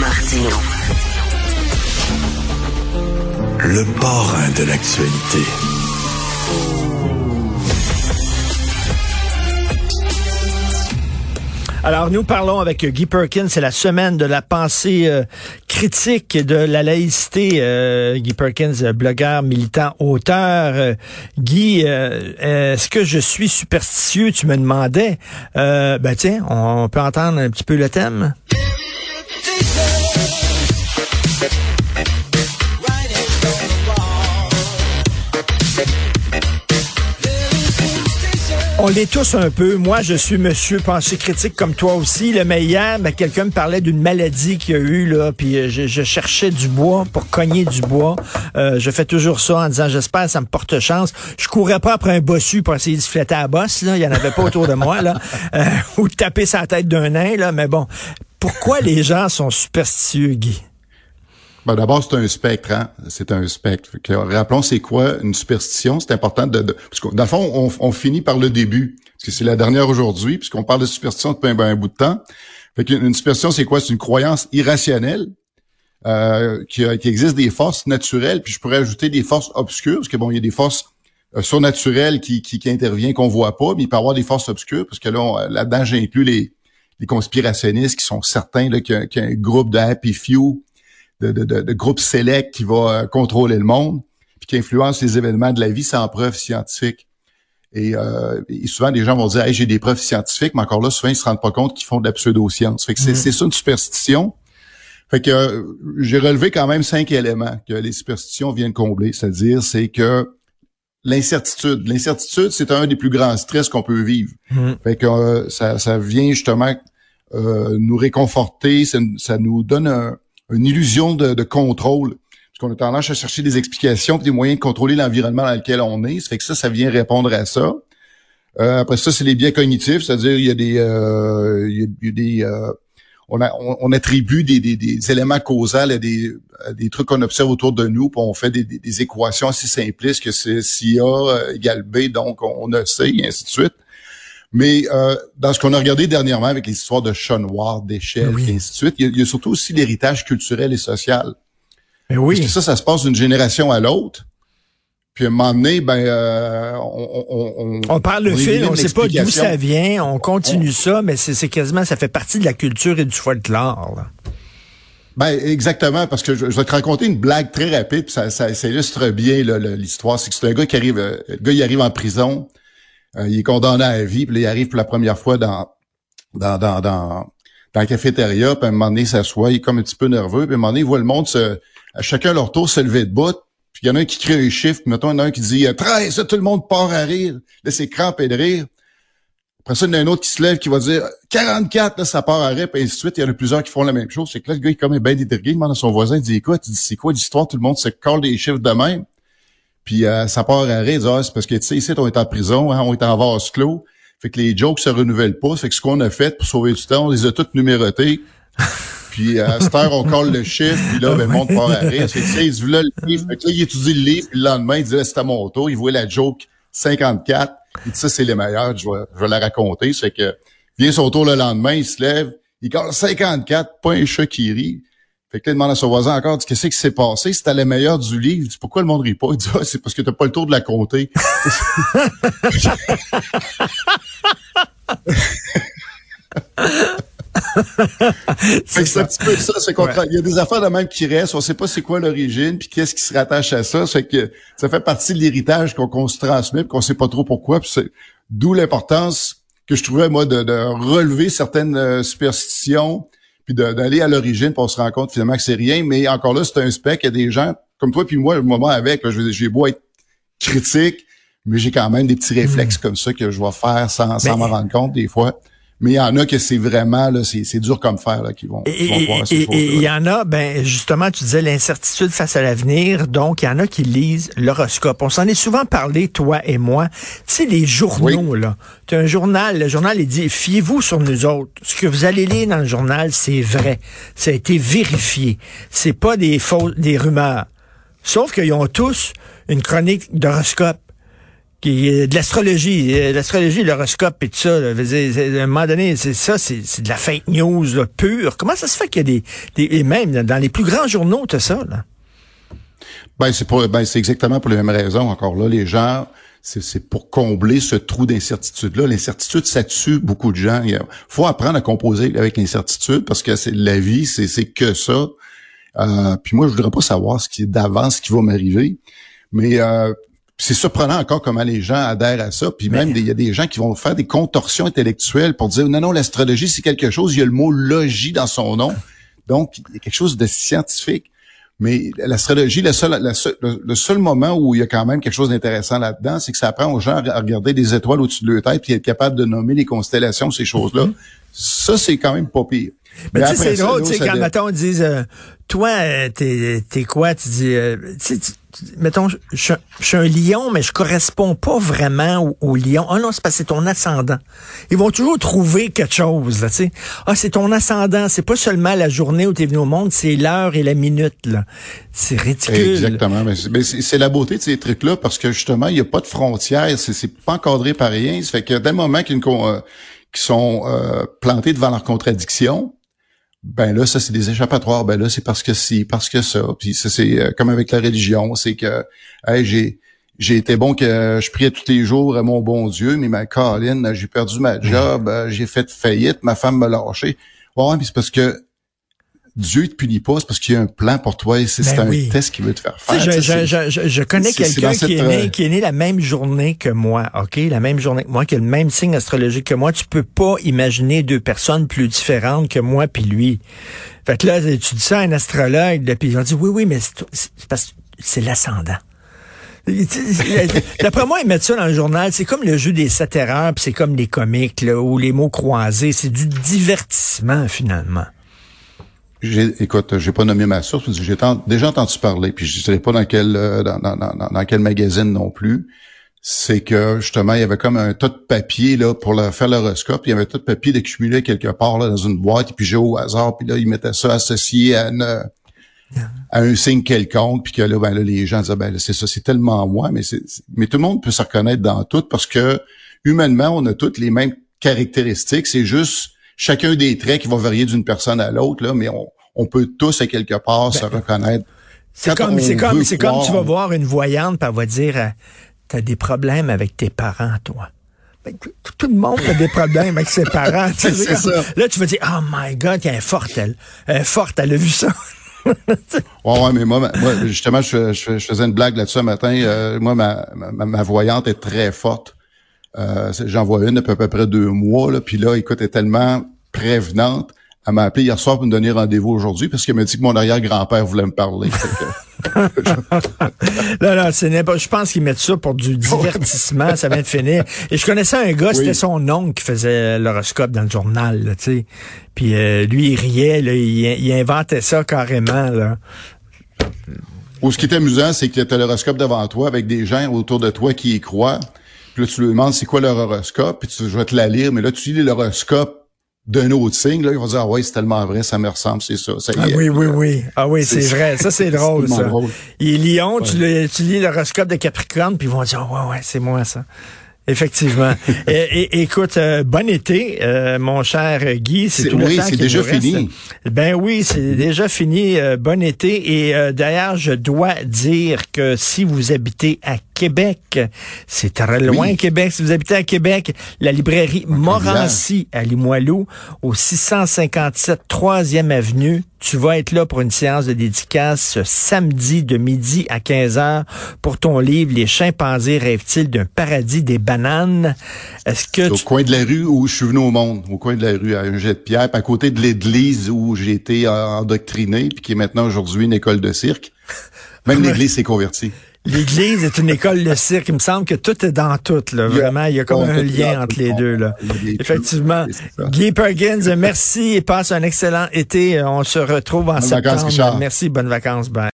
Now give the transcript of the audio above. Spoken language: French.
Martino. Le parrain de l'actualité. Alors, nous parlons avec Guy Perkins. C'est la semaine de la pensée euh, critique de la laïcité. Euh, Guy Perkins, blogueur, militant, auteur. Euh, Guy, est-ce que je suis superstitieux? Tu me demandais. ben tiens, on peut entendre un petit peu le thème. On l'est tous un peu. Moi, je suis monsieur pensée critique comme toi aussi. Le mais quelqu'un me parlait d'une maladie qu'il y a eu, là, puis euh, je, cherchais du bois pour cogner du bois. Euh, je fais toujours ça en disant, j'espère, ça me porte chance. Je courais pas après un bossu pour essayer de se flatter à la bosse, là. Il y en avait pas autour de moi, là. Euh, ou de taper sa tête d'un nain, là. Mais bon, pourquoi les gens sont superstitieux, Guy? Ben, D'abord, c'est un spectre. Hein? C'est un spectre. Que, rappelons, c'est quoi une superstition? C'est important de, de, Parce que, dans le fond, on, on, finit par le début. Parce que c'est la dernière aujourd'hui, puisqu'on parle de superstition depuis un, un, bout de temps. Fait qu'une superstition, c'est quoi? C'est une croyance irrationnelle euh, qui, qui, existe des forces naturelles, puis je pourrais ajouter des forces obscures, parce que bon, il y a des forces euh, surnaturelles qui, qui, qui interviennent qu'on voit pas, mais il peut y avoir des forces obscures, parce que là, là-dedans, j'inclus les, les conspirationnistes qui sont certains qu'il y, a un groupe de Happy Few de, de, de, groupe select qui va euh, contrôler le monde, puis qui influence les événements de la vie sans preuve scientifique. Et, euh, souvent, les gens vont dire hey, j'ai des preuves scientifiques, mais encore là, souvent, ils se rendent pas compte qu'ils font de la pseudo-science. Fait que c'est, c'est ça une superstition. Fait que euh, j'ai relevé quand même cinq éléments que les superstitions viennent combler. C'est-à-dire, c'est que l'incertitude. L'incertitude, c'est un des plus grands stress qu'on peut vivre. Mm. Fait que euh, ça, ça vient justement nous réconforter, ça, ça nous donne un, une illusion de, de contrôle. Parce qu'on a tendance à chercher des explications et des moyens de contrôler l'environnement dans lequel on est. Ça fait que ça, ça vient répondre à ça. Euh, après ça, c'est les biais cognitifs, c'est-à-dire il y a des, euh, il y a, des, euh, on, on, attribue des, des, des, éléments causaux à des, des trucs qu'on observe autour de nous, puis on fait des, des, équations assez simplistes que c'est si A égale B, donc on, a C, et ainsi de suite. Mais euh, dans ce qu'on a regardé dernièrement avec les histoires de chats noirs, d'échelles, et ainsi de suite, il y, a, surtout aussi l'héritage culturel et social. Mais oui. Parce que ça, ça se passe d'une génération à l'autre. Puis à un moment donné, ben, euh, on, on, on, on parle le fil, on ne sait pas d'où ça vient, on continue ça, mais c'est quasiment, ça fait partie de la culture et du folklore. Là. Ben exactement, parce que je, vais te raconter une blague très rapide, puis ça, ça, ça illustre bien l'histoire. C'est que c'est un gars qui arrive, euh, le gars il arrive en prison, euh, il est condamné à la vie, puis là, il arrive pour la première fois dans dans dans dans, dans la cafétéria, puis à un moment donné, il s'assoit, il est comme un petit peu nerveux, puis à un moment donné, il voit le monde se, à chacun leur tour se lever de bout, puis il y en a un qui crée un chiffre, puis mettons, il y en a un qui dit 13, tout le monde part à rire, là, c'est crampé de rire. Après ça, il y en a un autre qui se lève qui va dire 44, là, ça part à rire, puis ainsi de suite. Il y en a plusieurs qui font la même chose. C'est que là, le gars, il est comme bien détergué, il demande à son voisin, il dit écoute, c'est quoi l'histoire? Tout le monde se colle des chiffres de même. Puis euh, ça part à rire, ah, c'est parce que tu sais, ici, on est en prison, hein, on est en vase clos. Fait que les jokes se renouvellent pas. Fait que ce qu'on a fait pour sauver du temps, on les a toutes numérotés. puis à cette heure, on colle le chiffre, puis là, ben, le monde part à rire. Fait que, il dit, là, le livre. Fait que là, il étudie le livre, puis le lendemain, il dit, là, c'est à mon tour. Il voit la joke 54. Il dit, ça, c'est les meilleurs, je vais, je vais la raconter. C'est que, vient son tour le lendemain, il se lève, il colle 54, pas un chat qui rit. Fait que là, il demande à son voisin encore, qu'est-ce qui s'est passé? C'était le meilleur du livre. Il dit, pourquoi le monde rit pas? Il dit, ah, c'est parce que t'as pas le tour de la compter. fait que c'est un petit peu ça, c'est il y a des affaires de même qui restent, on sait pas c'est quoi l'origine, puis qu'est-ce qui se rattache à ça, c'est que ça fait partie de l'héritage qu'on se transmet, puis qu'on sait pas trop pourquoi, d'où l'importance que je trouvais moi de, de relever certaines euh, superstitions, puis d'aller à l'origine pour se rendre compte finalement que c'est rien. Mais encore là, c'est un spec. Il y a des gens comme toi puis moi, le moment avec, j'ai beau être critique, mais j'ai quand même des petits réflexes hmm. comme ça que je vais faire sans, sans m'en rendre compte des fois. Mais il y en a que c'est vraiment là, c'est dur comme fer là qui vont, et, voir Et il y en a, ben justement, tu disais l'incertitude face à l'avenir. Donc il y en a qui lisent l'horoscope. On s'en est souvent parlé, toi et moi. Tu sais les journaux là. Tu as un journal. Le journal il dit fiez-vous sur nous autres. Ce que vous allez lire dans le journal, c'est vrai. Ça a été vérifié. C'est pas des fausses, des rumeurs. Sauf qu'ils ont tous une chronique d'horoscope de l'astrologie, euh, l'astrologie, l'horoscope et tout ça. Là, à un moment donné, c'est ça, c'est de la fake news là, pure. Comment ça se fait qu'il y a des, des, et même dans les plus grands journaux, tout ça là? Ben c'est ben c'est exactement pour les mêmes raisons. Encore là, les gens, c'est pour combler ce trou d'incertitude là. L'incertitude, ça tue beaucoup de gens. Il faut apprendre à composer avec l'incertitude parce que c'est la vie, c'est que ça. Euh, puis moi, je voudrais pas savoir ce qui est d'avance, ce qui va m'arriver. Mais euh, c'est surprenant encore comment les gens adhèrent à ça. Puis même, il y a des gens qui vont faire des contorsions intellectuelles pour dire non, non, l'astrologie, c'est quelque chose. Il y a le mot logie dans son nom. Donc, il y a quelque chose de scientifique. Mais l'astrologie, le seul, le seul moment où il y a quand même quelque chose d'intéressant là-dedans, c'est que ça apprend aux gens à regarder des étoiles au-dessus de leur tête puis être capable de nommer les constellations, ces choses-là. Mm-hmm. Ça, c'est quand même pas pire. Mais, tu sais, c'est drôle, tu sais, quand, mettons, disent, euh, toi, euh, t'es, t'es quoi? Tu dis, euh, mettons, je, suis un lion, mais je corresponds pas vraiment au, lion. Ah non, c'est parce que c'est ton ascendant. Ils vont toujours trouver quelque chose, là, tu sais. Ah, c'est ton ascendant. C'est pas seulement la journée où tu es venu au monde, c'est l'heure et la minute, là. C'est ridicule. Exactement. Mais c'est la beauté de ces trucs-là parce que justement, il n'y a pas de frontières. C'est pas encadré par rien. Ça fait que dès le moment qu'ils euh, sont euh, plantés devant leurs contradictions, ben là ça c'est des échappatoires. Ben là c'est parce que si parce que ça. Puis ça c'est euh, comme avec la religion c'est que hey, j'ai j'ai été bon que je priais tous les jours à mon bon Dieu mais ma Caroline j'ai perdu ma job euh, j'ai fait faillite ma femme m'a lâché. Ouais mais c'est parce que Dieu te punit pas, c'est parce qu'il y a un plan pour toi et c'est ben un test qu'il veut te faire faire. Je, je, je, je, connais quelqu'un qui, est né, euh, qui est né la même journée que moi, OK? La même journée que moi, qui a le même signe astrologique que moi. Tu peux pas imaginer deux personnes plus différentes que moi puis lui. Fait que là, tu dis ça à un astrologue, puis ils ont dit, oui, oui, mais c'est parce que c'est l'ascendant. D'après moi, ils mettent ça dans le journal. C'est comme le jeu des sept erreurs, puis c'est comme les comiques, là, ou les mots croisés. C'est du divertissement, finalement. Écoute, j'ai pas nommé ma source, j'ai déjà entendu parler, puis je ne sais pas dans quel euh, dans, dans, dans, dans, quel magazine non plus. C'est que justement, il y avait comme un tas de papier là pour faire l'horoscope. Il y avait un tas de papier d'accumuler quelque part là, dans une boîte, et puis j'ai au hasard, puis là, ils mettaient ça associé à, à un signe quelconque, puis que là, ben là, les gens disaient ben c'est ça, c'est tellement moi, mais c'est, mais tout le monde peut se reconnaître dans tout parce que humainement, on a toutes les mêmes caractéristiques. C'est juste chacun des traits qui vont varier d'une personne à l'autre, là, mais on, on, peut tous à quelque part se ben, reconnaître. C'est comme, c'est comme, c'est comme tu vas voir une voyante, puis elle va dire, euh, t'as des problèmes avec tes parents, toi. Ben, tout le monde a des problèmes avec ses parents. c'est ça. Là, tu vas dire, oh my God, elle est forte, elle. Elle est forte, elle a vu ça. ouais, ouais, mais moi, moi justement, je, je, faisais une blague là-dessus un matin. Euh, moi, ma, ma, ma, voyante est très forte. Euh, J'en vois une depuis à peu près deux mois. Là, puis là, écoute, elle est tellement prévenante. Elle m'a appelé hier soir pour me donner rendez-vous aujourd'hui parce qu'elle m'a dit que mon arrière-grand-père voulait me parler. non, non, c'est pas. Je pense qu'ils mettent ça pour du divertissement, ça vient de finir. Et je connaissais un gars, c'était son oncle qui faisait l'horoscope dans le journal, tu sais. Puis euh, lui, il riait, là, il, inventait ça carrément, là. Ou ce qui est amusant, c'est que tu as l'horoscope devant toi avec des gens autour de toi qui y croient. Puis là, tu lui demandes c'est quoi leur horoscope, puis tu vas te la lire, mais là, tu lis l'horoscope d'un autre signe, là, ils vont dire, ah ouais, c'est tellement vrai, ça me ressemble, c'est ça. ah oui, oui, oui. Ah oui, c'est vrai. Ça, c'est drôle, ça. Drôle. Et Lyon, tu, tu, lis l'horoscope de Capricorne, puis ils vont dire, ouais, ouais, c'est moi, ça. Effectivement. et, écoute, euh, bon été, euh, mon cher Guy. C'est tout le temps c'est déjà fini. Ben oui, c'est déjà fini. Euh, bon été. Et d'ailleurs, je dois dire que si vous habitez à Québec, c'est très loin Québec. Si vous habitez à Québec, la librairie Morancy à Limoilou, au 657 3e avenue, tu vas être là pour une séance de dédicace ce samedi de midi à 15h pour ton livre Les chimpanzés rêvent-ils d'un paradis des bananes? Est-ce que au coin de la rue où je suis venu au monde, au coin de la rue à un jet de pierre, à côté de l'église où j'ai été endoctriné puis qui est maintenant aujourd'hui une école de cirque. Même l'église s'est convertie. L'Église est une école de cirque. Il me semble que tout est dans tout. Là. Vraiment, il y a comme un lien entre les deux. Là. Effectivement. Guy Perkins, merci et passe un excellent été. On se retrouve en septembre. Merci, bonnes vacances. Bye.